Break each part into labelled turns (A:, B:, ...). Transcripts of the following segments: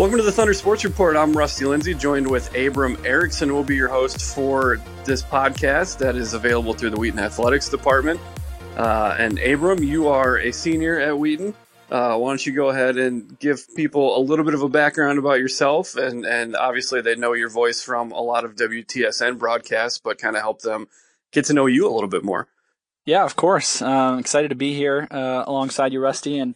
A: Welcome to the Thunder Sports Report. I'm Rusty Lindsay, joined with Abram Erickson. Will be your host for this podcast that is available through the Wheaton Athletics Department. Uh, and Abram, you are a senior at Wheaton. Uh, why don't you go ahead and give people a little bit of a background about yourself, and and obviously they know your voice from a lot of WTSN broadcasts, but kind of help them get to know you a little bit more.
B: Yeah, of course. I'm excited to be here uh, alongside you, Rusty, and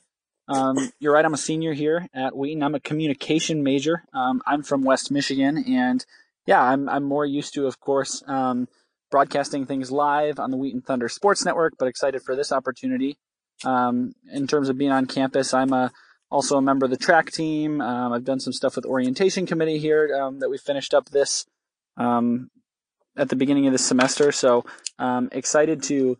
B: um, you're right. I'm a senior here at Wheaton. I'm a communication major. Um, I'm from West Michigan, and yeah, I'm I'm more used to, of course, um, broadcasting things live on the Wheaton Thunder Sports Network. But excited for this opportunity. Um, in terms of being on campus, I'm a also a member of the track team. Um, I've done some stuff with orientation committee here um, that we finished up this at the beginning of this semester. So excited to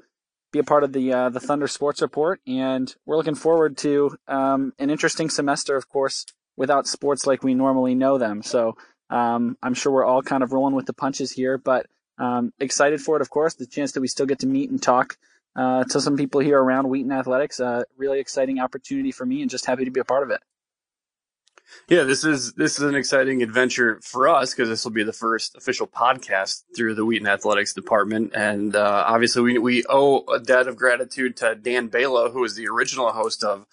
B: be a part of the uh, the Thunder Sports Report, and we're looking forward to um, an interesting semester, of course, without sports like we normally know them. So um, I'm sure we're all kind of rolling with the punches here, but um, excited for it, of course. The chance that we still get to meet and talk uh, to some people here around Wheaton Athletics, uh, really exciting opportunity for me, and just happy to be a part of it.
A: Yeah, this is this is an exciting adventure for us because this will be the first official podcast through the Wheaton Athletics Department, and uh, obviously we we owe a debt of gratitude to Dan Balo, who was the original host of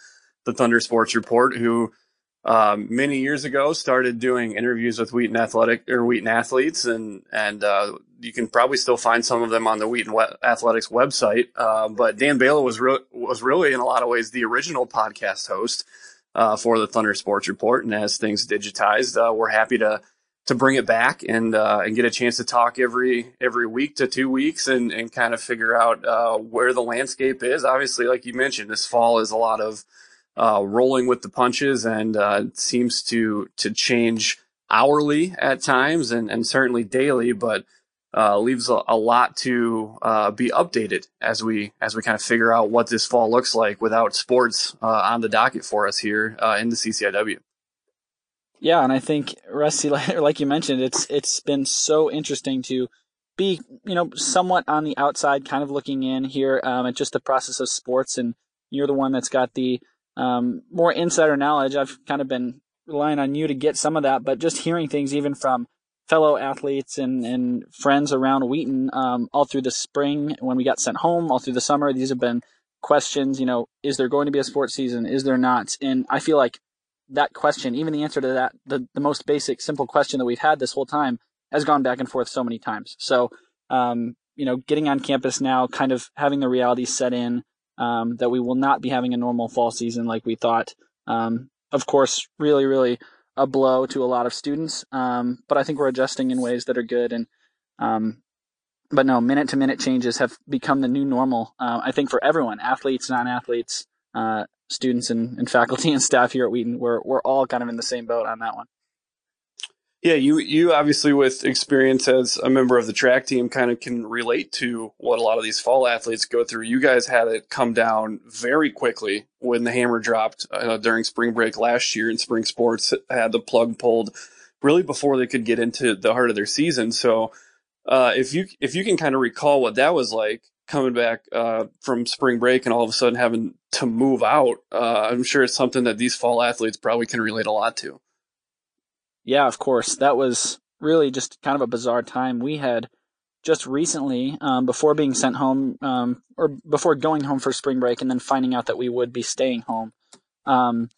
A: the Thunder Sports Report, who um, many years ago started doing interviews with Wheaton Athletic or Wheaton athletes, and and uh, you can probably still find some of them on the Wheaton Athletics website. Uh, but Dan Balo was re- was really in a lot of ways the original podcast host uh, for the Thunder Sports Report. And as things digitized, uh, we're happy to to bring it back and uh, and get a chance to talk every every week to two weeks and and kind of figure out uh, where the landscape is. Obviously, like you mentioned, this fall is a lot of uh, rolling with the punches and uh, seems to to change hourly at times and and certainly daily, but uh, leaves a, a, lot to uh, be updated as we as we kind of figure out what this fall looks like without sports uh, on the docket for us here uh, in the CCIW.
B: Yeah, and I think Rusty, like you mentioned, it's it's been so interesting to be you know somewhat on the outside, kind of looking in here um, at just the process of sports, and you're the one that's got the um, more insider knowledge. I've kind of been relying on you to get some of that, but just hearing things even from fellow athletes and, and friends around Wheaton um, all through the spring when we got sent home, all through the summer. These have been questions, you know, is there going to be a sports season? Is there not? And I feel like that question, even the answer to that, the, the most basic, simple question that we've had this whole time has gone back and forth so many times. So, um, you know, getting on campus now, kind of having the reality set in um, that we will not be having a normal fall season like we thought. Um, of course, really, really a blow to a lot of students. Um, but I think we're adjusting in ways that are good. And, um, but no, minute to minute changes have become the new normal. Uh, I think for everyone, athletes, non athletes, uh, students and, and faculty and staff here at Wheaton, we're, we're all kind of in the same boat on that one.
A: Yeah, you you obviously with experience as a member of the track team kind of can relate to what a lot of these fall athletes go through. You guys had it come down very quickly when the hammer dropped uh, during spring break last year, and spring sports had the plug pulled really before they could get into the heart of their season. So, uh, if you if you can kind of recall what that was like coming back uh, from spring break and all of a sudden having to move out, uh, I'm sure it's something that these fall athletes probably can relate a lot to.
B: Yeah, of course. That was really just kind of a bizarre time. We had just recently, um, before being sent home, um, or before going home for spring break and then finding out that we would be staying home, um,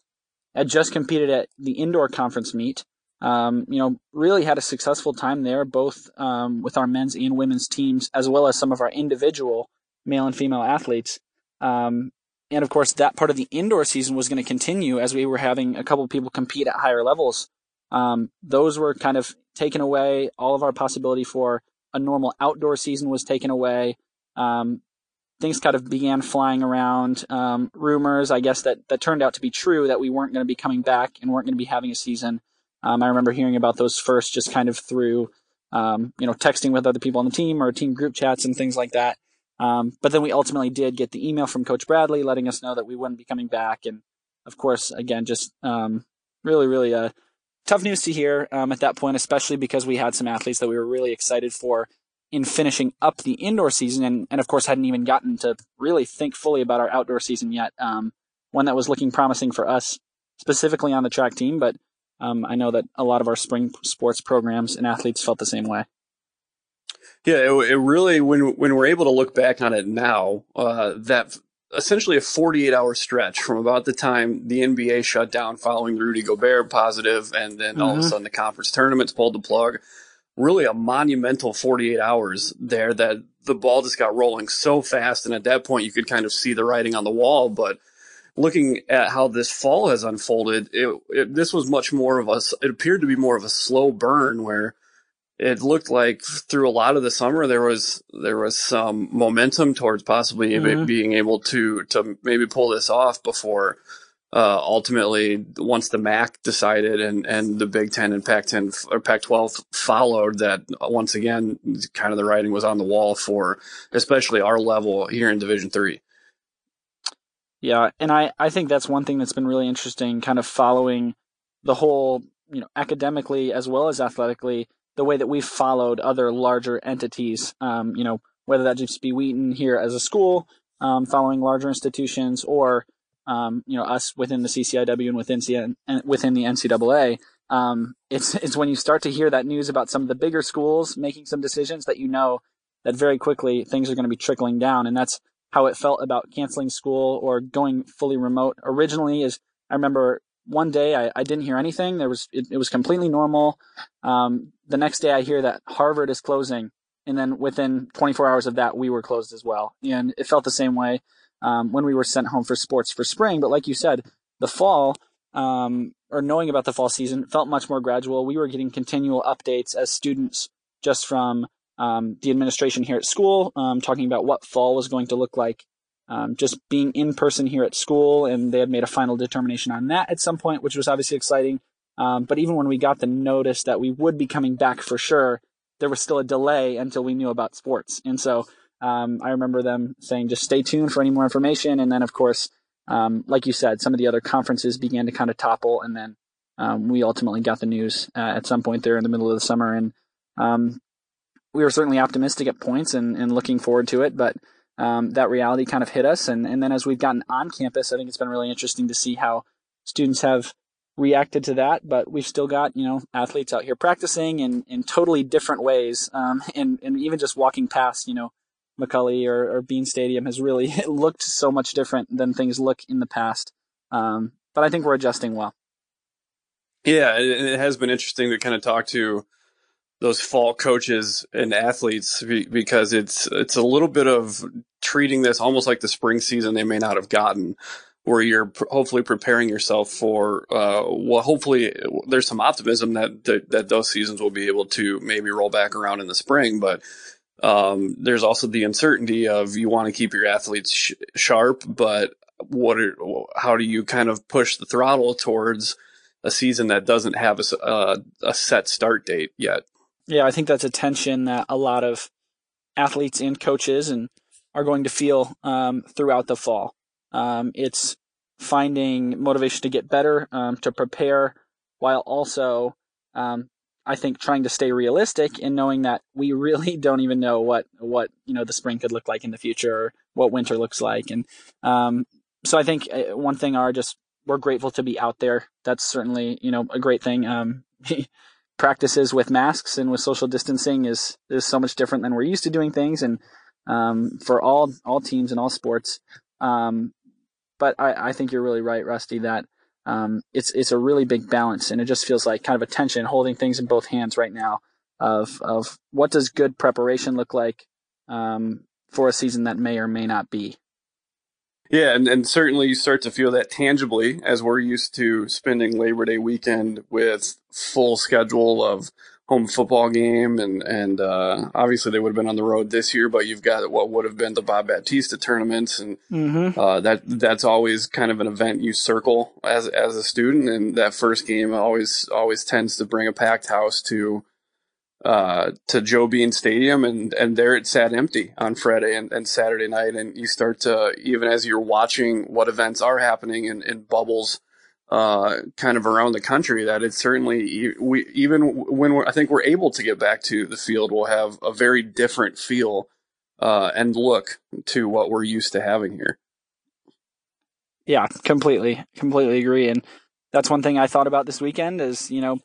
B: had just competed at the indoor conference meet. Um, you know, really had a successful time there, both um, with our men's and women's teams, as well as some of our individual male and female athletes. Um, and of course, that part of the indoor season was going to continue as we were having a couple of people compete at higher levels um, those were kind of taken away. All of our possibility for a normal outdoor season was taken away. Um, things kind of began flying around. Um, rumors, I guess, that, that turned out to be true that we weren't going to be coming back and weren't going to be having a season. Um, I remember hearing about those first just kind of through, um, you know, texting with other people on the team or team group chats and things like that. Um, but then we ultimately did get the email from Coach Bradley letting us know that we wouldn't be coming back. And of course, again, just really, really a tough news to hear um, at that point, especially because we had some athletes that we were really excited for in finishing up the indoor season, and, and of course hadn't even gotten to really think fully about our outdoor season yet. Um, one that was looking promising for us specifically on the track team, but um, I know that a lot of our spring sports programs and athletes felt the same way.
A: Yeah, it, it really when when we're able to look back on it now, uh, that essentially a 48 hour stretch from about the time the NBA shut down following Rudy Gobert positive, and then mm-hmm. all of a mm-hmm. sudden the conference tournaments pulled the plug. Really a monumental 48 hours there that the ball just got rolling so fast. And at that point, you could kind of see the writing on the wall. But looking at how this fall has unfolded, it, it, this was much more of a, it appeared to be more of a slow burn where it looked like through a lot of the summer there was there was some momentum towards possibly mm-hmm. being able to to maybe pull this off before uh, ultimately once the MAC decided and and the Big Ten and Pac-10 or Pac-12 followed that once again kind of the writing was on the wall for especially our level here in Division three.
B: Yeah, and I I think that's one thing that's been really interesting, kind of following the whole you know academically as well as athletically the way that we've followed other larger entities, um, you know, whether that just be Wheaton here as a school, um, following larger institutions, or um, you know us within the CCIW and within C- within the NCAA. Um, it's it's when you start to hear that news about some of the bigger schools making some decisions that you know that very quickly things are going to be trickling down, and that's how it felt about canceling school or going fully remote. Originally, is I remember one day I, I didn't hear anything. There was it, it was completely normal. Um, the next day I hear that Harvard is closing, and then within 24 hours of that we were closed as well. And it felt the same way um, when we were sent home for sports for spring. But like you said, the fall um, or knowing about the fall season felt much more gradual. We were getting continual updates as students just from um, the administration here at school, um, talking about what fall was going to look like um, just being in person here at school, and they had made a final determination on that at some point, which was obviously exciting. Um, but even when we got the notice that we would be coming back for sure, there was still a delay until we knew about sports. And so um, I remember them saying, just stay tuned for any more information. And then, of course, um, like you said, some of the other conferences began to kind of topple, and then um, we ultimately got the news uh, at some point there in the middle of the summer. And um, we were certainly optimistic at points and, and looking forward to it, but um, that reality kind of hit us. And, and then as we've gotten on campus, I think it's been really interesting to see how students have reacted to that. But we've still got, you know, athletes out here practicing in, in totally different ways. Um, and, and even just walking past, you know, McCully or, or Bean Stadium has really looked so much different than things look in the past. Um, but I think we're adjusting well.
A: Yeah, it has been interesting to kind of talk to those fall coaches and athletes because it's it's a little bit of treating this almost like the spring season they may not have gotten where you're hopefully preparing yourself for uh, well hopefully there's some optimism that, that, that those seasons will be able to maybe roll back around in the spring but um, there's also the uncertainty of you want to keep your athletes sh- sharp but what are, how do you kind of push the throttle towards a season that doesn't have a, uh, a set start date yet
B: yeah, I think that's a tension that a lot of athletes and coaches and are going to feel um, throughout the fall. Um, it's finding motivation to get better, um, to prepare, while also, um, I think, trying to stay realistic and knowing that we really don't even know what what you know the spring could look like in the future, or what winter looks like, and um, so I think uh, one thing are just we're grateful to be out there. That's certainly you know a great thing. Practices with masks and with social distancing is is so much different than we're used to doing things, and um, for all all teams and all sports. Um, but I, I think you're really right, Rusty, that um, it's it's a really big balance, and it just feels like kind of a tension, holding things in both hands right now. Of of what does good preparation look like um, for a season that may or may not be.
A: Yeah, and, and certainly you start to feel that tangibly as we're used to spending Labor Day weekend with full schedule of home football game and and uh, obviously they would have been on the road this year, but you've got what would have been the Bob Baptista tournaments and mm-hmm. uh, that that's always kind of an event you circle as as a student, and that first game always always tends to bring a packed house to uh, to Joe Bean Stadium, and and there it sat empty on Friday and, and Saturday night, and you start to even as you're watching what events are happening in, in bubbles, uh, kind of around the country, that it's certainly we even when I think we're able to get back to the field, we'll have a very different feel uh, and look to what we're used to having here.
B: Yeah, completely, completely agree, and that's one thing I thought about this weekend. Is you know,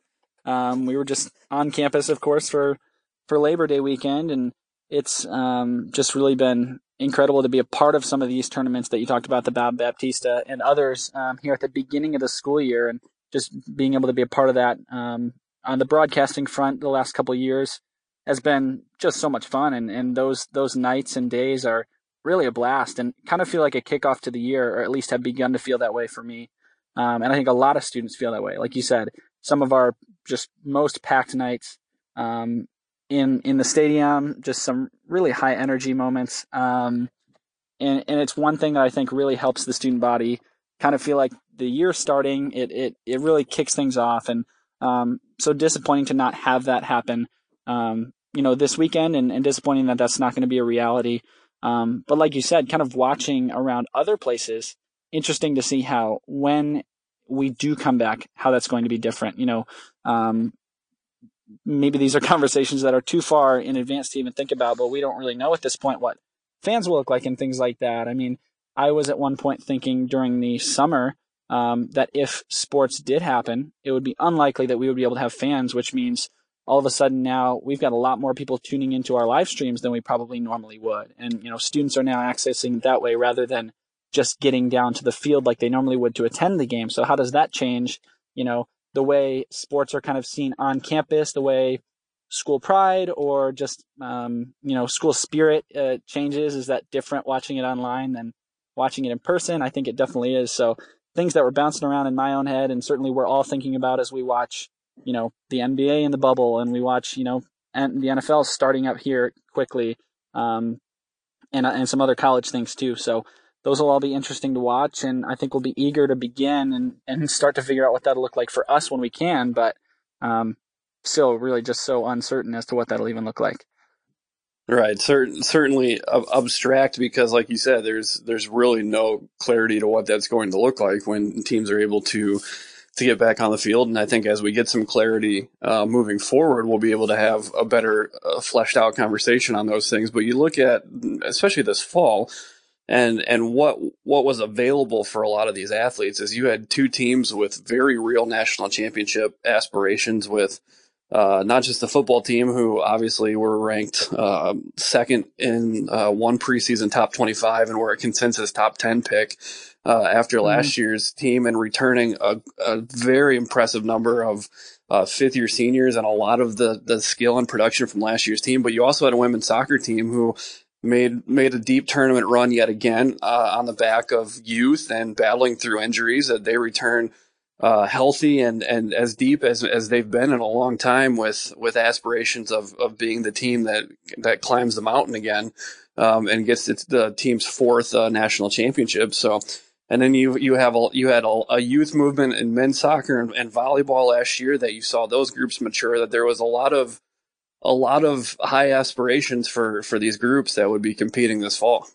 B: um, we were just on campus, of course, for for Labor Day weekend, and it's um, just really been incredible to be a part of some of these tournaments that you talked about, the Bob Baptista and others um, here at the beginning of the school year, and just being able to be a part of that um, on the broadcasting front the last couple years has been just so much fun, and, and those those nights and days are really a blast, and kind of feel like a kickoff to the year, or at least have begun to feel that way for me. Um, and I think a lot of students feel that way. Like you said, some of our just most packed nights um, in in the stadium, just some really high energy moments. Um, and and it's one thing that I think really helps the student body kind of feel like the year starting. It it it really kicks things off, and um, so disappointing to not have that happen. Um, you know, this weekend, and, and disappointing that that's not going to be a reality. Um, but like you said, kind of watching around other places, interesting to see how when we do come back, how that's going to be different. You know, um, maybe these are conversations that are too far in advance to even think about, but we don't really know at this point what fans will look like and things like that. I mean, I was at one point thinking during the summer um, that if sports did happen, it would be unlikely that we would be able to have fans, which means all of a sudden now we've got a lot more people tuning into our live streams than we probably normally would. And, you know, students are now accessing that way rather than just getting down to the field like they normally would to attend the game. So how does that change, you know, the way sports are kind of seen on campus, the way school pride or just um, you know school spirit uh, changes? Is that different watching it online than watching it in person? I think it definitely is. So things that were bouncing around in my own head, and certainly we're all thinking about as we watch, you know, the NBA in the bubble, and we watch, you know, and the NFL starting up here quickly, um, and and some other college things too. So those will all be interesting to watch, and I think we'll be eager to begin and and start to figure out what that'll look like for us when we can. But um, still, really just so uncertain as to what that'll even look like.
A: Right, Cer- certainly abstract because, like you said, there's there's really no clarity to what that's going to look like when teams are able to to get back on the field. And I think as we get some clarity uh, moving forward, we'll be able to have a better uh, fleshed out conversation on those things. But you look at, especially this fall, and and what what was available for a lot of these athletes is you had two teams with very real national championship aspirations with uh, not just the football team, who obviously were ranked uh, second in uh, one preseason top 25 and were a consensus top 10 pick uh, after mm-hmm. last year's team, and returning a, a very impressive number of uh, fifth year seniors and a lot of the, the skill and production from last year's team. But you also had a women's soccer team who made made a deep tournament run yet again uh, on the back of youth and battling through injuries. That they return uh, healthy and, and as deep as, as they've been in a long time with, with aspirations of, of being the team that, that climbs the mountain again, um, and gets its, the team's fourth, uh, national championship. So, and then you, you have a, you had a, a youth movement in men's soccer and, and volleyball last year that you saw those groups mature, that there was a lot of, a lot of high aspirations for, for these groups that would be competing this fall.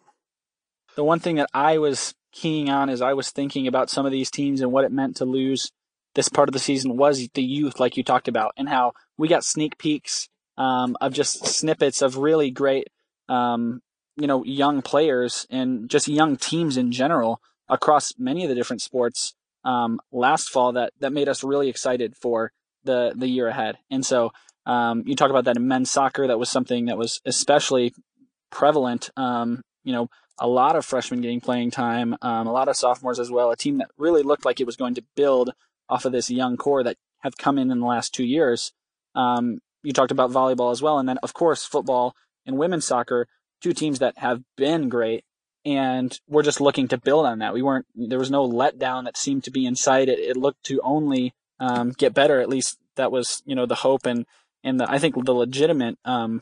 B: The one thing that I was keying on as I was thinking about some of these teams and what it meant to lose this part of the season was the youth, like you talked about, and how we got sneak peeks um, of just snippets of really great, um, you know, young players and just young teams in general across many of the different sports um, last fall that that made us really excited for the the year ahead. And so um, you talk about that in men's soccer. That was something that was especially prevalent. Um, you know, a lot of freshmen getting playing time, um, a lot of sophomores as well. A team that really looked like it was going to build off of this young core that have come in in the last two years. Um, you talked about volleyball as well, and then of course football and women's soccer, two teams that have been great, and we're just looking to build on that. We weren't there was no letdown that seemed to be in sight. It, it looked to only um, get better. At least that was you know the hope and and the, I think the legitimate um,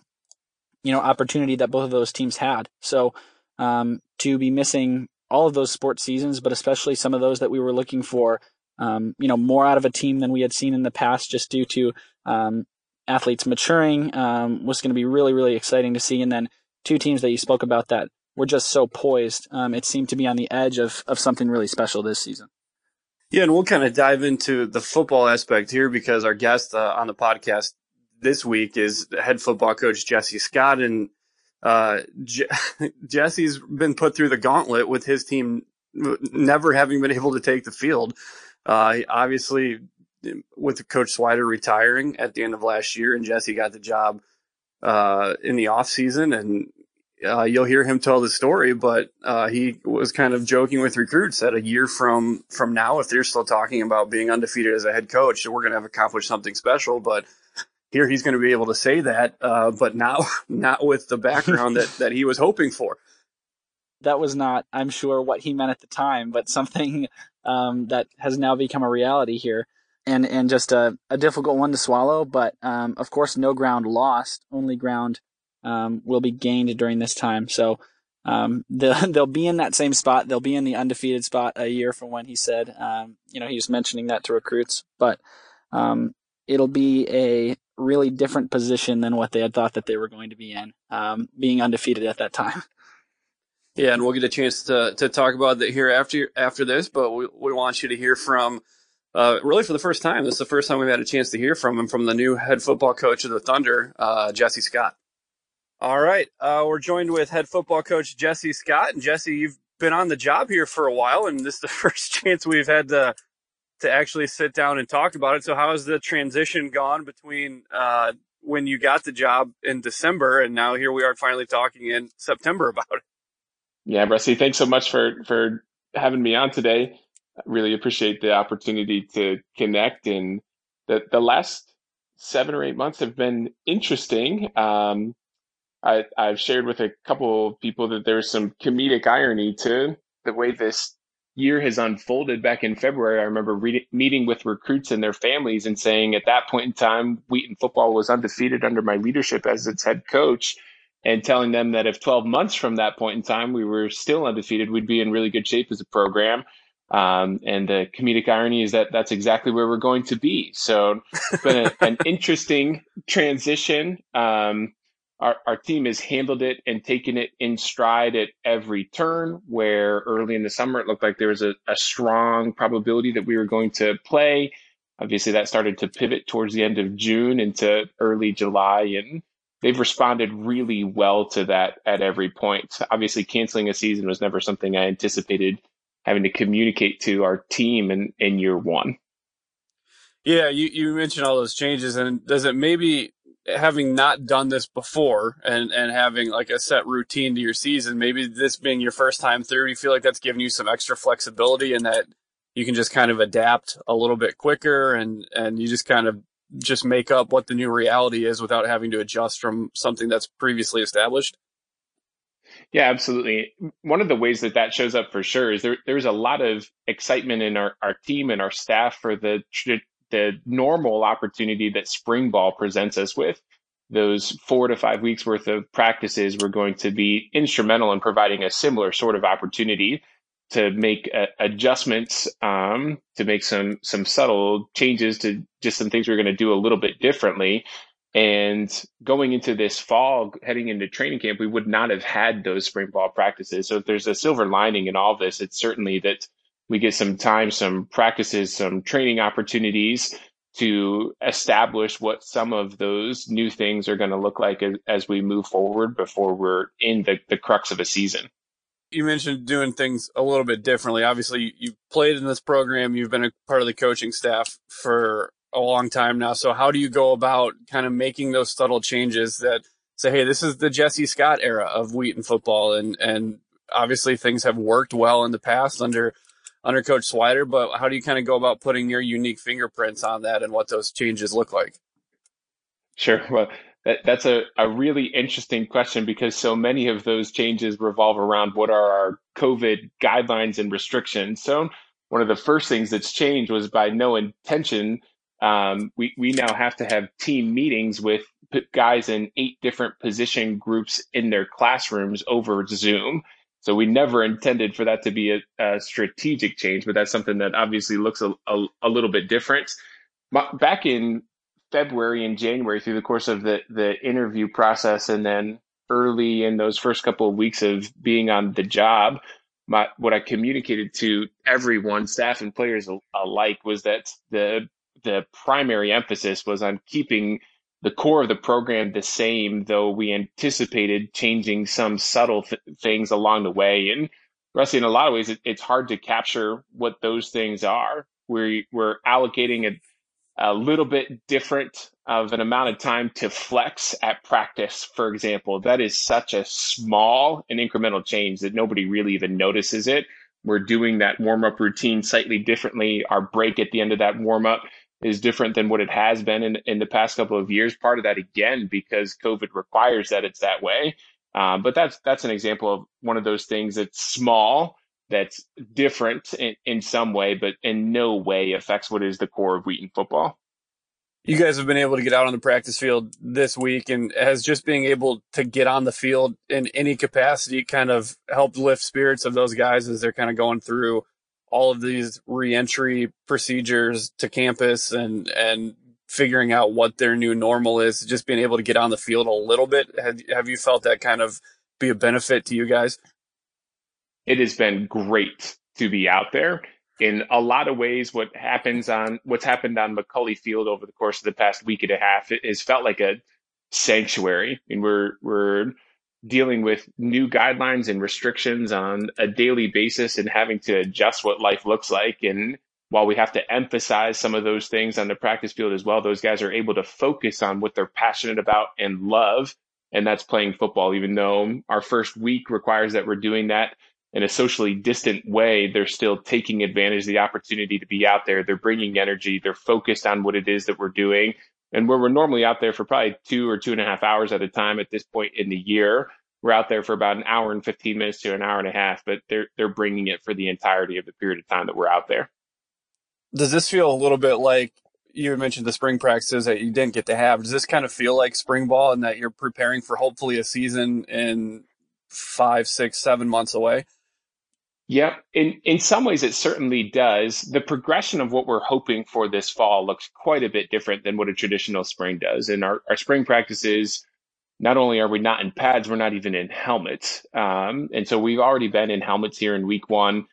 B: you know opportunity that both of those teams had. So um, to be missing all of those sports seasons, but especially some of those that we were looking for, um, you know, more out of a team than we had seen in the past, just due to um, athletes maturing, um, was going to be really, really exciting to see. And then two teams that you spoke about that were just so poised. Um, it seemed to be on the edge of of something really special this season.
A: Yeah, and we'll kind of dive into the football aspect here because our guest uh, on the podcast this week is head football coach Jesse Scott, and uh, Je- Jesse's been put through the gauntlet with his team never having been able to take the field Uh, obviously, with Coach Swider retiring at the end of last year, and Jesse got the job uh, in the off season, and uh, you'll hear him tell the story. But uh, he was kind of joking with recruits that a year from from now, if they're still talking about being undefeated as a head coach, we're going to have accomplished something special. But here he's going to be able to say that, uh, but now not with the background that that he was hoping for.
B: That was not, I'm sure, what he meant at the time, but something um, that has now become a reality here and and just a, a difficult one to swallow. But um, of course, no ground lost, only ground um, will be gained during this time. So um, they'll they'll be in that same spot. They'll be in the undefeated spot a year from when he said. Um, you know, he was mentioning that to recruits, but um, it'll be a really different position than what they had thought that they were going to be in, um, being undefeated at that time.
A: Yeah, and we'll get a chance to to talk about that here after after this. But we we want you to hear from uh, really for the first time. This is the first time we've had a chance to hear from him from the new head football coach of the Thunder, uh, Jesse Scott. All right, uh, we're joined with head football coach Jesse Scott, and Jesse, you've been on the job here for a while, and this is the first chance we've had to to actually sit down and talk about it. So, how has the transition gone between uh, when you got the job in December and now here we are finally talking in September about it?
C: Yeah, Rusty, thanks so much for for having me on today really appreciate the opportunity to connect. And the, the last seven or eight months have been interesting. Um, I, I've shared with a couple of people that there's some comedic irony to the way this year has unfolded back in February. I remember reading, meeting with recruits and their families and saying at that point in time, Wheaton football was undefeated under my leadership as its head coach and telling them that if 12 months from that point in time we were still undefeated, we'd be in really good shape as a program. Um, and the comedic irony is that that's exactly where we're going to be. So it's been a, an interesting transition. Um, our, our team has handled it and taken it in stride at every turn where early in the summer it looked like there was a, a strong probability that we were going to play. Obviously that started to pivot towards the end of June into early July and they've responded really well to that at every point. Obviously canceling a season was never something I anticipated having to communicate to our team in, in year one.
A: Yeah, you, you mentioned all those changes, and does it maybe having not done this before and, and having like a set routine to your season, maybe this being your first time through, you feel like that's giving you some extra flexibility and that you can just kind of adapt a little bit quicker and, and you just kind of just make up what the new reality is without having to adjust from something that's previously established?
C: Yeah, absolutely. One of the ways that that shows up for sure is there. There's a lot of excitement in our, our team and our staff for the the normal opportunity that spring ball presents us with. Those four to five weeks worth of practices were going to be instrumental in providing a similar sort of opportunity to make uh, adjustments, um, to make some some subtle changes to just some things we're going to do a little bit differently and going into this fall, heading into training camp, we would not have had those spring ball practices. So if there's a silver lining in all this, it's certainly that we get some time, some practices, some training opportunities to establish what some of those new things are going to look like as, as we move forward before we're in the, the crux of a season
A: you mentioned doing things a little bit differently. Obviously, you, have played in this program. You've been a part of the coaching staff for a long time now. So how do you go about kind of making those subtle changes that say, hey, this is the Jesse Scott era of Wheaton football, and and obviously things have worked well in the past under under Coach Swider, but how do you kind of go about putting your unique fingerprints on that and what those changes look like?
C: Sure. Well, that, that's a, a really interesting question because so many of those changes revolve around what are our COVID guidelines and restrictions. So one of the first things that's changed was by no intention um, we, we now have to have team meetings with guys in eight different position groups in their classrooms over Zoom. So we never intended for that to be a, a strategic change, but that's something that obviously looks a, a, a little bit different. Back in February and January, through the course of the, the interview process, and then early in those first couple of weeks of being on the job, my, what I communicated to everyone, staff and players alike, was that the the primary emphasis was on keeping the core of the program the same, though we anticipated changing some subtle th- things along the way. And Rusty, in a lot of ways, it, it's hard to capture what those things are. we we're allocating a a little bit different of an amount of time to flex at practice, for example. That is such a small and incremental change that nobody really even notices it. We're doing that warm up routine slightly differently. Our break at the end of that warm up is different than what it has been in, in the past couple of years. Part of that, again, because COVID requires that it's that way. Um, but that's that's an example of one of those things that's small that's different in, in some way, but in no way affects what is the core of Wheaton football.
A: You guys have been able to get out on the practice field this week, and has just being able to get on the field in any capacity kind of helped lift spirits of those guys as they're kind of going through all of these reentry procedures to campus and and figuring out what their new normal is. Just being able to get on the field a little bit. Have, have you felt that kind of be a benefit to you guys?
C: it has been great to be out there. In a lot of ways, what happens on what's happened on McCully Field over the course of the past week and a half it has felt like a sanctuary. And we're we're dealing with new guidelines and restrictions on a daily basis and having to adjust what life looks like. And while we have to emphasize some of those things on the practice field as well, those guys are able to focus on what they're passionate about and love. And that's playing football, even though our first week requires that we're doing that in a socially distant way, they're still taking advantage of the opportunity to be out there. They're bringing energy. They're focused on what it is that we're doing. And where we're normally out there for probably two or two and a half hours at a time at this point in the year, we're out there for about an hour and 15 minutes to an hour and a half, but they're, they're bringing it for the entirety of the period of time that we're out there.
A: Does this feel a little bit like you mentioned the spring practices that you didn't get to have? Does this kind of feel like spring ball and that you're preparing for hopefully a season in five, six, seven months away?
C: Yep. In in some ways it certainly does. The progression of what we're hoping for this fall looks quite a bit different than what a traditional spring does. And our, our spring practices, not only are we not in pads, we're not even in helmets. Um, and so we've already been in helmets here in week one.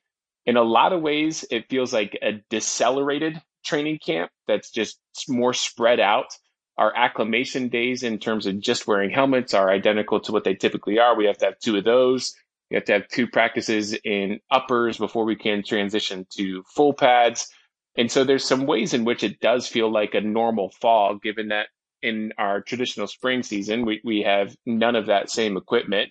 C: In a lot of ways, it feels like a decelerated training camp that's just more spread out. Our acclimation days in terms of just wearing helmets are identical to what they typically are. We have to have two of those you have to have two practices in uppers before we can transition to full pads. And so there's some ways in which it does feel like a normal fall, given that in our traditional spring season, we, we have none of that same equipment.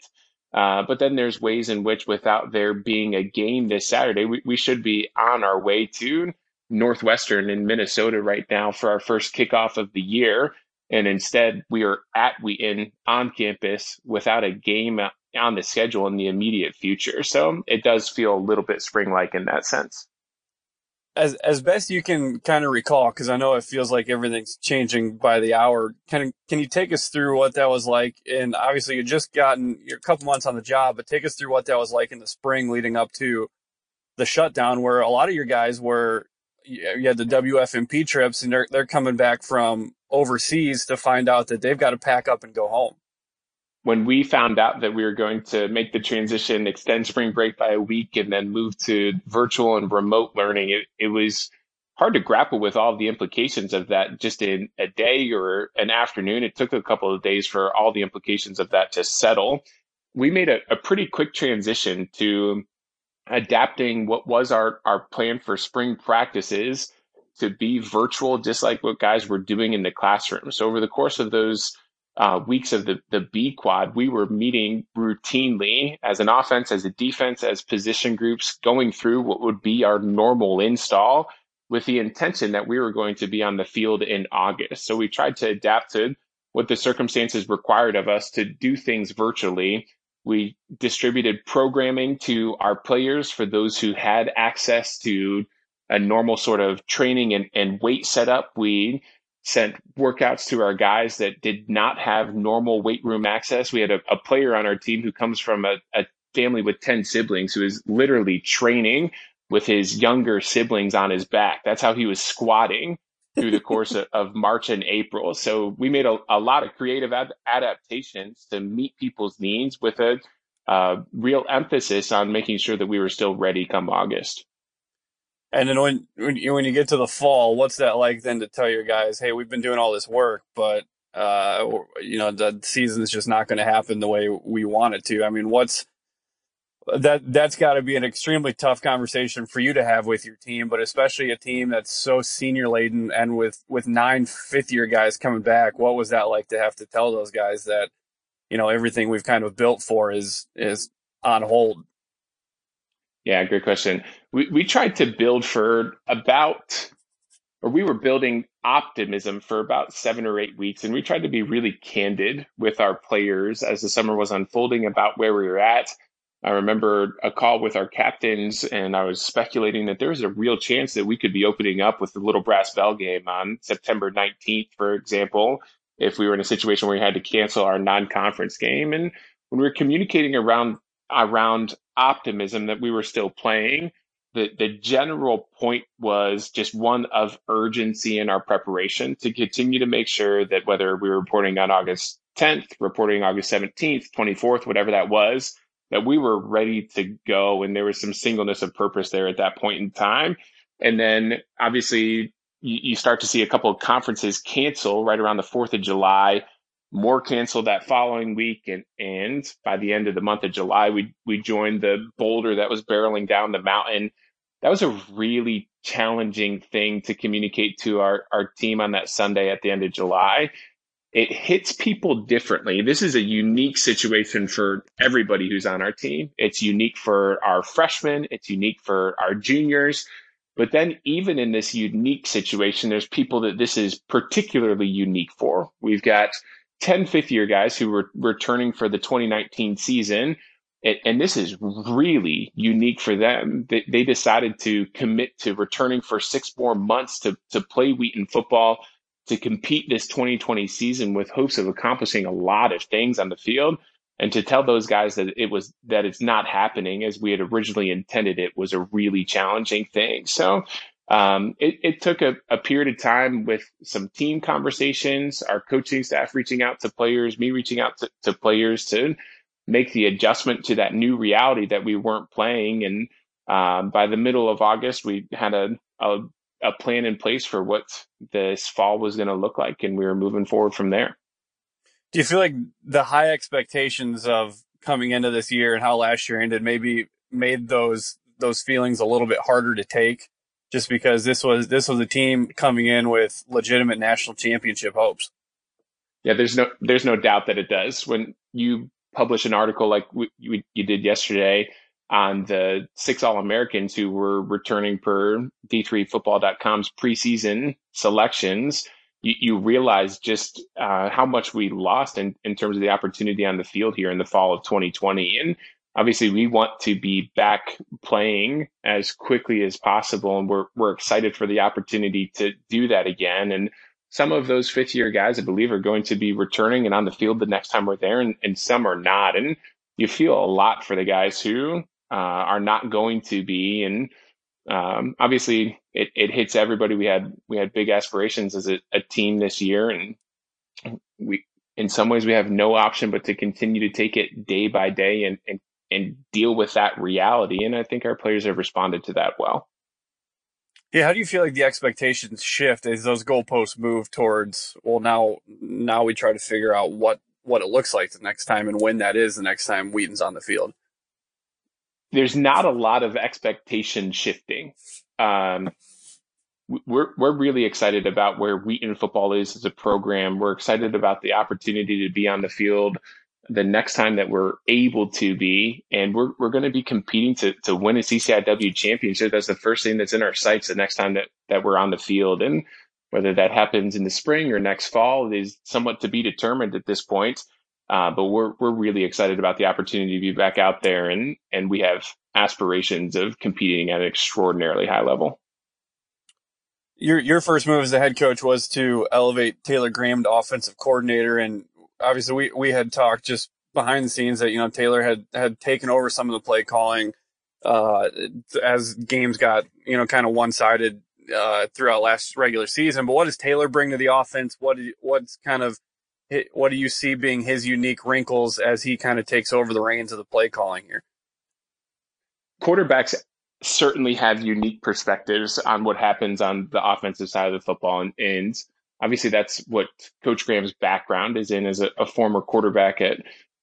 C: Uh, but then there's ways in which, without there being a game this Saturday, we, we should be on our way to Northwestern in Minnesota right now for our first kickoff of the year. And instead, we are at Wheaton on campus without a game on the schedule in the immediate future. So it does feel a little bit spring like in that sense.
A: As as best you can kind of recall, because I know it feels like everything's changing by the hour. Of, can you take us through what that was like? And obviously, you just gotten you're a couple months on the job, but take us through what that was like in the spring leading up to the shutdown, where a lot of your guys were you had the WFMP trips, and they're they're coming back from overseas to find out that they've got to pack up and go home
C: when we found out that we were going to make the transition, extend spring break by a week, and then move to virtual and remote learning, it, it was hard to grapple with all the implications of that just in a day or an afternoon. It took a couple of days for all the implications of that to settle. We made a, a pretty quick transition to adapting what was our, our plan for spring practices to be virtual, just like what guys were doing in the classroom. So over the course of those uh, weeks of the, the B quad, we were meeting routinely as an offense, as a defense, as position groups, going through what would be our normal install with the intention that we were going to be on the field in August. So we tried to adapt to what the circumstances required of us to do things virtually. We distributed programming to our players for those who had access to a normal sort of training and, and weight setup. We sent workouts to our guys that did not have normal weight room access. We had a, a player on our team who comes from a, a family with 10 siblings who is literally training with his younger siblings on his back. That's how he was squatting through the course of, of, March and April. So we made a, a lot of creative ad- adaptations to meet people's needs with a uh, real emphasis on making sure that we were still ready come August.
A: And then when when you, when you get to the fall, what's that like then to tell your guys, hey, we've been doing all this work, but uh, you know the season's just not going to happen the way we want it to. I mean, what's that that's got to be an extremely tough conversation for you to have with your team, but especially a team that's so senior laden and with with nine fifth year guys coming back. What was that like to have to tell those guys that you know everything we've kind of built for is is on hold?
C: Yeah, good question. We we tried to build for about, or we were building optimism for about seven or eight weeks, and we tried to be really candid with our players as the summer was unfolding about where we were at I remember a call with our captains, and I was speculating that there was a real chance that we could be opening up with the Little Brass Bell game on September 19th, for example, if we were in a situation where we had to cancel our non-conference game. And when we were communicating around around optimism that we were still playing, the, the general point was just one of urgency in our preparation to continue to make sure that whether we were reporting on August 10th, reporting August 17th, 24th, whatever that was, that we were ready to go and there was some singleness of purpose there at that point in time. And then obviously you, you start to see a couple of conferences cancel right around the 4th of July, more canceled that following week. And, and by the end of the month of July, we, we joined the boulder that was barreling down the mountain. That was a really challenging thing to communicate to our, our team on that Sunday at the end of July it hits people differently. This is a unique situation for everybody who's on our team. It's unique for our freshmen, it's unique for our juniors. But then, even in this unique situation, there's people that this is particularly unique for. We've got 10 fifth year guys who were returning for the 2019 season. And this is really unique for them. They decided to commit to returning for six more months to, to play Wheaton football to compete this 2020 season with hopes of accomplishing a lot of things on the field and to tell those guys that it was that it's not happening as we had originally intended it was a really challenging thing so um, it, it, took a, a, period of time with some team conversations our coaching staff reaching out to players me reaching out to, to players to make the adjustment to that new reality that we weren't playing and um, by the middle of august we had a, a a plan in place for what this fall was going to look like, and we were moving forward from there.
A: Do you feel like the high expectations of coming into this year and how last year ended maybe made those those feelings a little bit harder to take, just because this was this was a team coming in with legitimate national championship hopes?
C: Yeah, there's no there's no doubt that it does. When you publish an article like we, you, you did yesterday on the six All Americans who were returning per D3Football.com's preseason selections, you, you realize just uh, how much we lost in, in terms of the opportunity on the field here in the fall of 2020. And obviously, we want to be back playing as quickly as possible. And we're, we're excited for the opportunity to do that again. And some of those fifth year guys, I believe, are going to be returning and on the field the next time we're there, and, and some are not. And you feel a lot for the guys who uh, are not going to be. And um, obviously, it, it hits everybody. We had we had big aspirations as a, a team this year, and we in some ways we have no option but to continue to take it day by day and, and and deal with that reality. And I think our players have responded to that well.
A: Yeah, how do you feel like the expectations shift as those goalposts move towards? Well, now now we try to figure out what what it looks like the next time and when that is the next time Wheaton's on the field
C: there's not a lot of expectation shifting. Um, we're we're really excited about where Wheaton football is as a program. We're excited about the opportunity to be on the field the next time that we're able to be, and we're we're going to be competing to to win a CCIW championship. That's the first thing that's in our sights the next time that that we're on the field, and whether that happens in the spring or next fall is somewhat to be determined at this point. Uh, but we're we're really excited about the opportunity to be back out there, and and we have aspirations of competing at an extraordinarily high level.
A: Your your first move as a head coach was to elevate Taylor Graham to offensive coordinator, and obviously we we had talked just behind the scenes that you know Taylor had had taken over some of the play calling uh, as games got you know kind of one sided uh, throughout last regular season. But what does Taylor bring to the offense? What what's kind of what do you see being his unique wrinkles as he kind of takes over the reins of the play calling here?
C: Quarterbacks certainly have unique perspectives on what happens on the offensive side of the football, and, and obviously that's what Coach Graham's background is in as a, a former quarterback at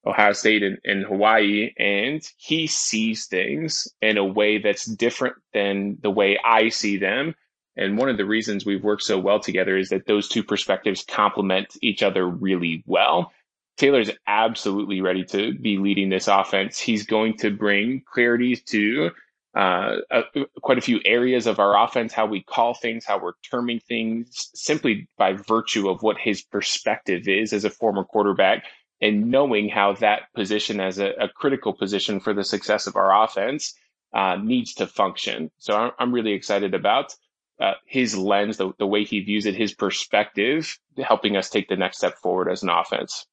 C: Ohio State and, and Hawaii, and he sees things in a way that's different than the way I see them. And one of the reasons we've worked so well together is that those two perspectives complement each other really well. Taylor's absolutely ready to be leading this offense. He's going to bring clarity to uh, uh, quite a few areas of our offense, how we call things, how we're terming things, simply by virtue of what his perspective is as a former quarterback and knowing how that position as a, a critical position for the success of our offense uh, needs to function. So I'm, I'm really excited about uh, his lens, the, the way he views it, his perspective, helping us take the next step forward as an offense.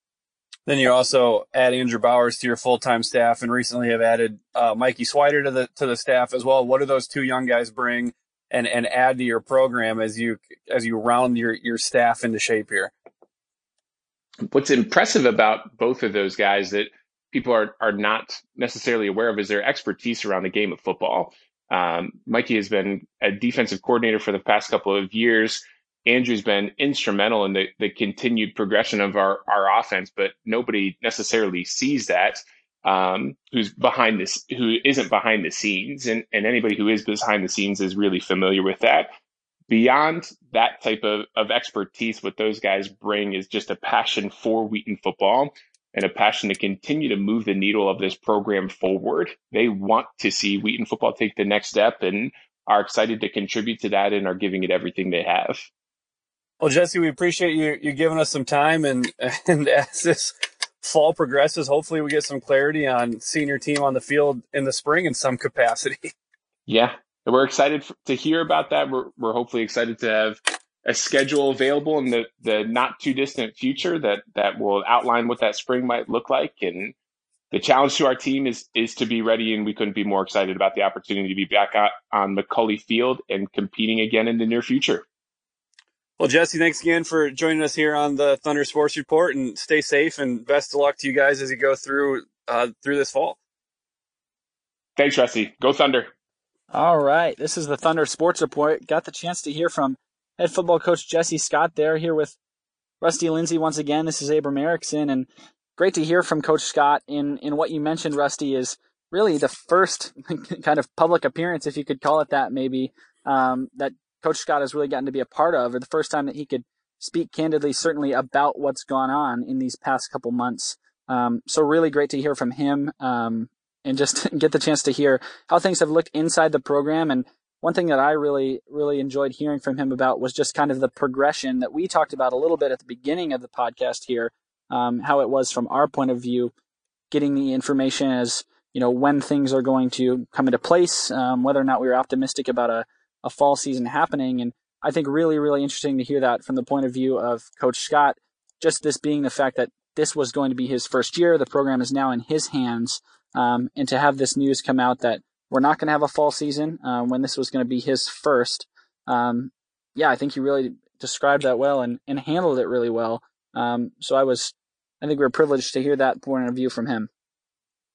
A: Then you also add Andrew Bowers to your full time staff, and recently have added uh, Mikey Swider to the to the staff as well. What do those two young guys bring and and add to your program as you as you round your your staff into shape here?
C: What's impressive about both of those guys that people are are not necessarily aware of is their expertise around the game of football. Um, Mikey has been a defensive coordinator for the past couple of years. Andrew's been instrumental in the, the continued progression of our, our offense, but nobody necessarily sees that. Um, who's behind this, who isn't behind the scenes, and, and anybody who is behind the scenes is really familiar with that. Beyond that type of, of expertise, what those guys bring is just a passion for Wheaton football and a passion to continue to move the needle of this program forward. They want to see Wheaton football take the next step and are excited to contribute to that and are giving it everything they have.
A: Well, Jesse, we appreciate you you giving us some time, and and as this fall progresses, hopefully we get some clarity on senior team on the field in the spring in some capacity.
C: Yeah, we're excited to hear about that. We're we're hopefully excited to have a schedule available in the the not too distant future that that will outline what that spring might look like and. The challenge to our team is is to be ready, and we couldn't be more excited about the opportunity to be back on McCully Field and competing again in the near future.
A: Well, Jesse, thanks again for joining us here on the Thunder Sports Report, and stay safe and best of luck to you guys as you go through uh, through this fall.
C: Thanks, Rusty. Go Thunder.
B: All right, this is the Thunder Sports Report. Got the chance to hear from head football coach Jesse Scott there, here with Rusty Lindsay once again. This is Abram Erickson, and great to hear from Coach Scott in in what you mentioned, Rusty, is really the first kind of public appearance, if you could call it that, maybe um, that Coach Scott has really gotten to be a part of, or the first time that he could speak candidly, certainly about what's gone on in these past couple months. Um, so really great to hear from him um, and just get the chance to hear how things have looked inside the program. And one thing that I really, really enjoyed hearing from him about was just kind of the progression that we talked about a little bit at the beginning of the podcast here, um, how it was from our point of view, getting the information as you know when things are going to come into place, um, whether or not we were optimistic about a a fall season happening. And I think really, really interesting to hear that from the point of view of Coach Scott. Just this being the fact that this was going to be his first year, the program is now in his hands, um, and to have this news come out that we're not going to have a fall season uh, when this was going to be his first. Um, yeah, I think he really described that well and, and handled it really well. Um, so I was, I think we were privileged to hear that point of view from him.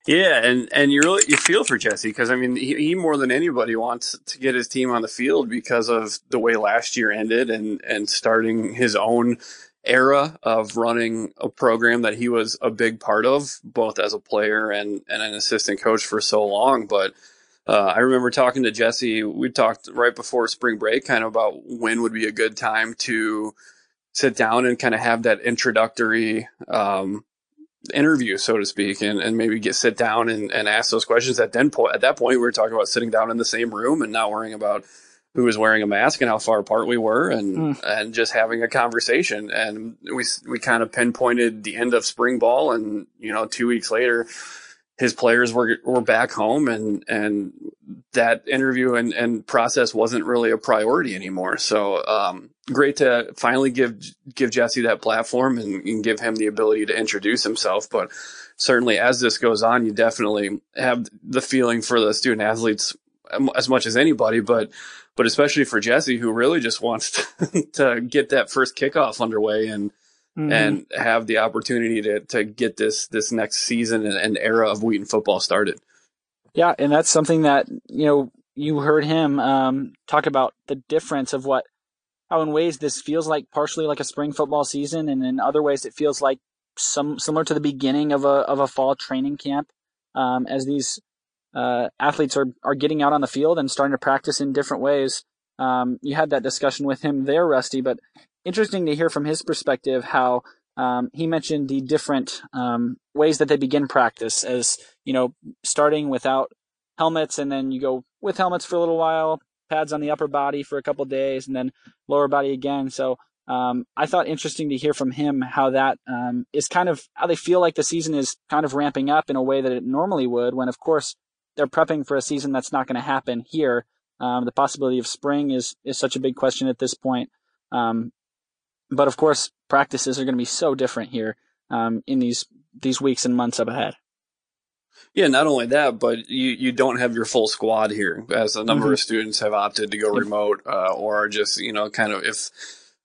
A: Yeah, and and you really you feel for Jesse because I mean he, he, more than anybody wants to get his team on the field because of the way last year ended and and starting his own era of running a program that he was a big part of both as a player and and an assistant coach for so long. But uh, I remember talking to Jesse. We talked right before spring break, kind of about when would be a good time to sit down and kind of have that introductory um, interview, so to speak, and, and maybe get sit down and, and ask those questions. At then point, at that point, we were talking about sitting down in the same room and not worrying about who was wearing a mask and how far apart we were, and mm. and just having a conversation. And we we kind of pinpointed the end of spring ball, and you know, two weeks later, his players were were back home, and and that interview and, and process wasn't really a priority anymore. So um, great to finally give give Jesse that platform and, and, give him the ability to introduce himself. But certainly, as this goes on, you definitely have the feeling for the student athletes as much as anybody, but but especially for Jesse, who really just wants to, to get that first kickoff underway and. Mm-hmm. and have the opportunity to, to get this this next season and, and era of Wheaton football started.
B: Yeah, and that's something that you know you heard him um, talk about the difference of what how in ways this feels like partially like a spring football season, and in other ways it feels like some similar to the beginning of a of a fall training camp um, as these uh, athletes are are getting out on the field and starting to practice in different ways. Um, you had that discussion with him there, Rusty, but interesting to hear from his perspective how um, he mentioned the different um, ways that they begin practice as you know starting without helmets and then you go with helmets for a little while pads on the upper body for a couple days and then lower body again. So um, i thought interesting to hear from him how that um, is kind of how they feel like the season is kind of ramping up in a way that it normally would when of course they're prepping for a season that's not going to happen here. Um, the possibility of spring is is such a big question at this point. Um, but of course, practices are going to be so different here um, in these these weeks and months up ahead.
A: Yeah, not only that, but you, you don't have your full squad here, as a number mm-hmm. of students have opted to go remote, uh, or just you know, kind of if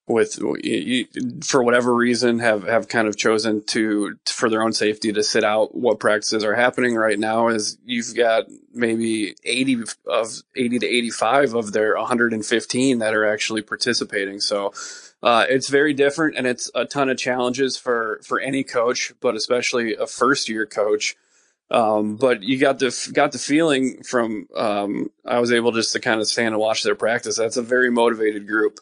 A: with you, for whatever reason have have kind of chosen to for their own safety to sit out what practices are happening right now is you've got maybe 80 of 80 to 85 of their 115 that are actually participating so uh, it's very different and it's a ton of challenges for for any coach but especially a first year coach um, but you got the got the feeling from um, I was able just to kind of stand and watch their practice. That's a very motivated group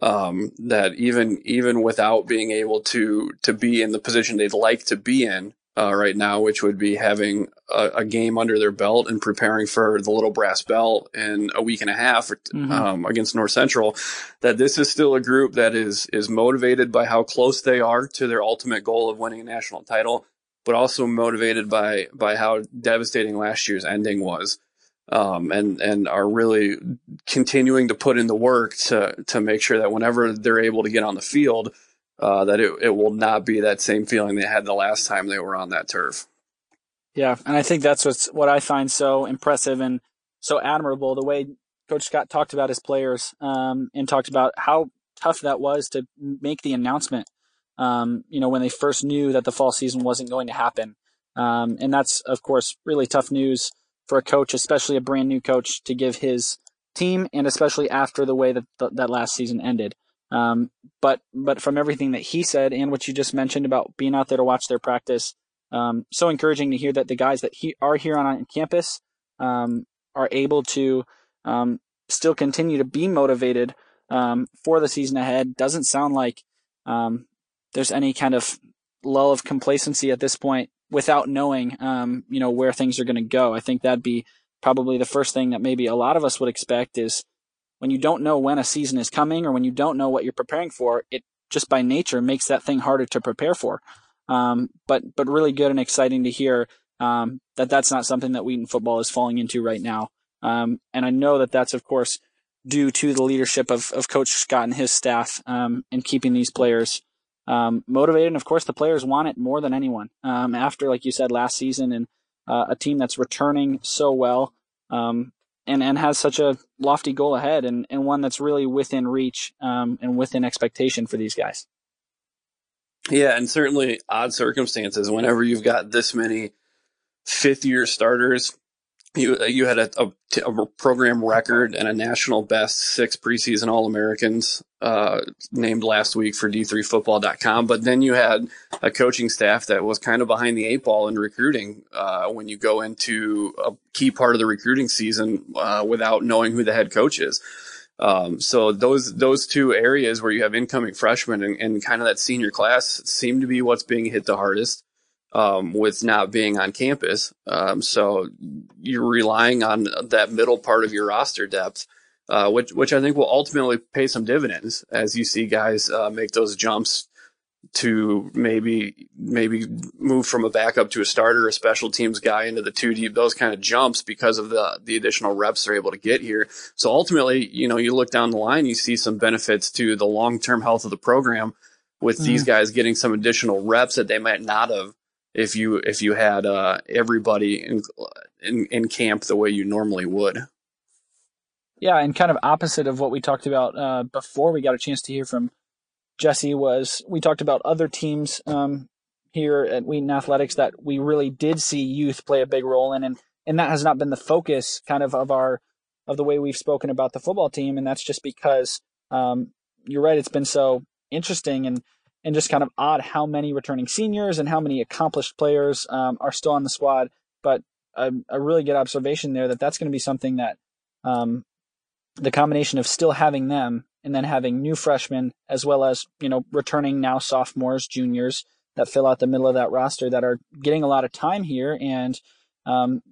A: um, that even even without being able to to be in the position they'd like to be in uh, right now, which would be having a, a, game under their belt and preparing for the little brass bell in a week and a half mm-hmm. um, against North Central, that this is still a group that is is motivated by how close they are to their ultimate goal of winning a national title, but also motivated by by how devastating last year's ending was um, and and are really continuing to put in the work to to make sure that whenever they're able to get on the field, uh, that it, it will not be that same feeling they had the last time they were on that turf.
B: Yeah, and I think that's what's what I find so impressive and so admirable the way Coach Scott talked about his players um, and talked about how tough that was to make the announcement. Um, you know, when they first knew that the fall season wasn't going to happen, um, and that's of course really tough news for a coach, especially a brand new coach, to give his team, and especially after the way that th- that last season ended. Um, but but from everything that he said and what you just mentioned about being out there to watch their practice, um, so encouraging to hear that the guys that he are here on, on campus um, are able to um, still continue to be motivated um, for the season ahead. Doesn't sound like um, there's any kind of lull of complacency at this point without knowing, you know, where things are going to go. I think that'd be probably the first thing that maybe a lot of us would expect is when you don't know when a season is coming or when you don't know what you're preparing for, it just by nature makes that thing harder to prepare for. Um, but but really good and exciting to hear um, that that's not something that Wheaton football is falling into right now. Um, and I know that that's of course due to the leadership of, of Coach Scott and his staff um, in keeping these players um, motivated. And of course, the players want it more than anyone. Um, after, like you said, last season and uh, a team that's returning so well um, and, and has such a lofty goal ahead and, and one that's really within reach um, and within expectation for these guys.
A: Yeah, and certainly odd circumstances whenever you've got this many fifth year starters you you had a, a, a, program record and a national best six preseason All Americans uh, named last week for D3Football.com. But then you had a coaching staff that was kind of behind the eight ball in recruiting uh, when you go into a key part of the recruiting season uh, without knowing who the head coach is. Um, so those those two areas where you have incoming freshmen and, and kind of that senior class seem to be what's being hit the hardest um, with not being on campus. Um, so you're relying on that middle part of your roster depth, uh, which which I think will ultimately pay some dividends as you see guys uh, make those jumps to maybe maybe move from a backup to a starter, a special teams guy into the two deep, those kind of jumps because of the the additional reps they're able to get here. So ultimately, you know, you look down the line, you see some benefits to the long term health of the program with mm-hmm. these guys getting some additional reps that they might not have if you if you had uh, everybody in, in in camp the way you normally would.
B: Yeah, and kind of opposite of what we talked about uh, before we got a chance to hear from Jesse was we talked about other teams um, here at Wheaton Athletics that we really did see youth play a big role in, and and that has not been the focus kind of of our of the way we've spoken about the football team, and that's just because um, you're right, it's been so interesting and and just kind of odd how many returning seniors and how many accomplished players um, are still on the squad. But a, a, really good observation there that that's going to be something that um, the combination of still having them and then having new freshmen as well as you know returning now sophomores, juniors that fill out the middle of that roster that are getting a lot of time here and um,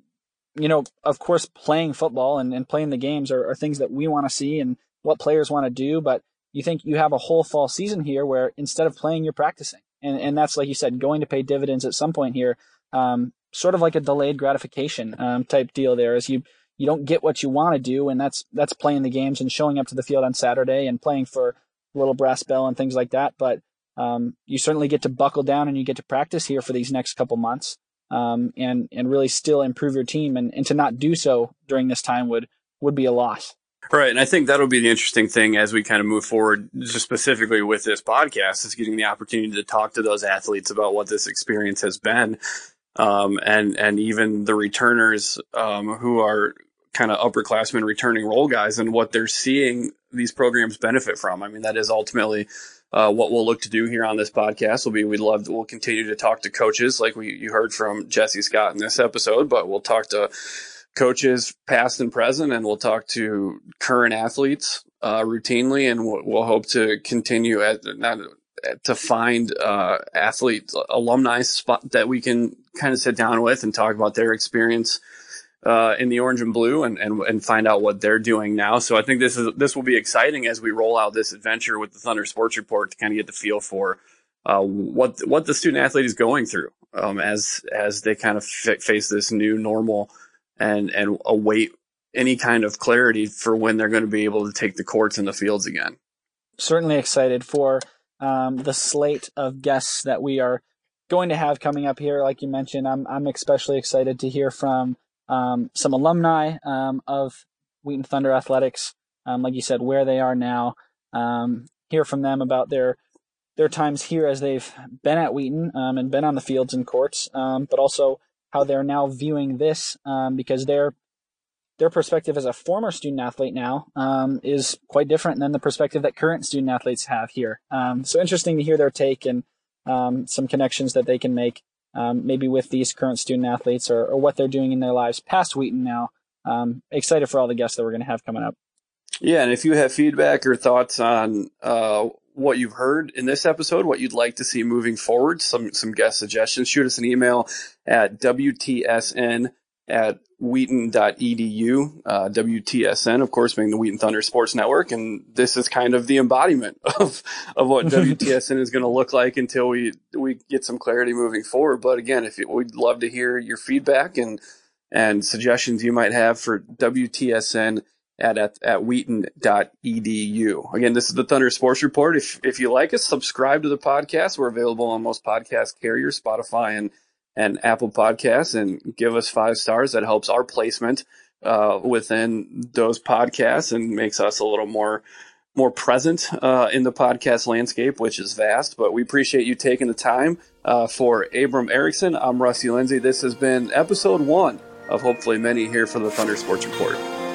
B: you know of course playing football and, and playing the games are, are things that we want to see and what players want to do but you think you have a whole fall season here where instead of playing you're practicing and, and that's like you said going to pay dividends at some point here um, sort of like a delayed gratification um, type deal there as you you don't get what you want to do, and that's that's playing the games and showing up to the field on Saturday and playing for little brass bell and things like that. But um, you certainly get to buckle down and you get to practice here for these next couple months, um, and and really still improve your team. And, and to not do so during this time would would be a loss.
A: Right. And I think that'll be the interesting thing as we kind of move forward, just specifically with this podcast, is getting the opportunity to talk to those athletes about what this experience has been. Um, and, and even the returners, um, who are kind of upperclassmen returning role guys and what they're seeing these programs benefit from. I mean, that is ultimately uh, what we'll look to do here on this podcast. Will be we'd love to, we'll continue to talk to coaches like we you heard from Jesse Scott in this episode, but we'll talk to coaches past and present, and we'll talk to current athletes uh, routinely, and we'll, we'll, hope to continue at not to find uh, athlete alumni spot that we can kind of sit down with and talk about their experience uh, in the orange and blue and, and, and find out what they're doing now. So I think this is this will be exciting as we roll out this adventure with the Thunder Sports Report to kind of get the feel for uh, what what the student athlete is going through um, as as they kind of f- face this new normal and and await any kind of clarity for when they're going to be able to take the courts and the fields again.
B: Certainly excited for um, the slate of guests that we are going to have coming up here. Like you mentioned, I'm I'm especially excited to hear from um, some alumni um, of Wheaton Thunder Athletics, um, like you said, where they are now. Um, hear from them about their their times here as they've been at Wheaton um, and been on the fields and courts, but also how they're now viewing this because their their perspective as a former student athlete now is quite different than the perspective that current student athletes have here. so interesting to hear their take and some connections that they can make um, maybe with these current student athletes or, or, what they're doing in their lives past Wheaton now. Um, excited for all the guests that we're going to have coming up.
A: Yeah, and if you have feedback or thoughts on uh, what you've heard in this episode, what you'd like to see moving forward, some some guest suggestions, shoot us an email at wtsn at wheaton.edu, uh, WTSN, of course, being the Wheaton Thunder Sports Network. And this is kind of the embodiment of, of what WTSN is going to look like until we, we get some clarity moving forward. But again, if you, we'd love to hear your feedback and, and suggestions you might have for WTSN at, at, at wheaton.edu. Again, this is the Thunder Sports Report. If, if you like us, subscribe to the podcast. We're available on most podcast carriers, Spotify and and Apple Podcasts and give us five stars. That helps our placement uh, within those podcasts and makes us a little more more present uh, in the podcast landscape, which is vast. But we appreciate you taking the time. Uh, for Abram Erickson, I'm Rusty Lindsay. This has been episode one of hopefully many here for the Thunder Sports Report.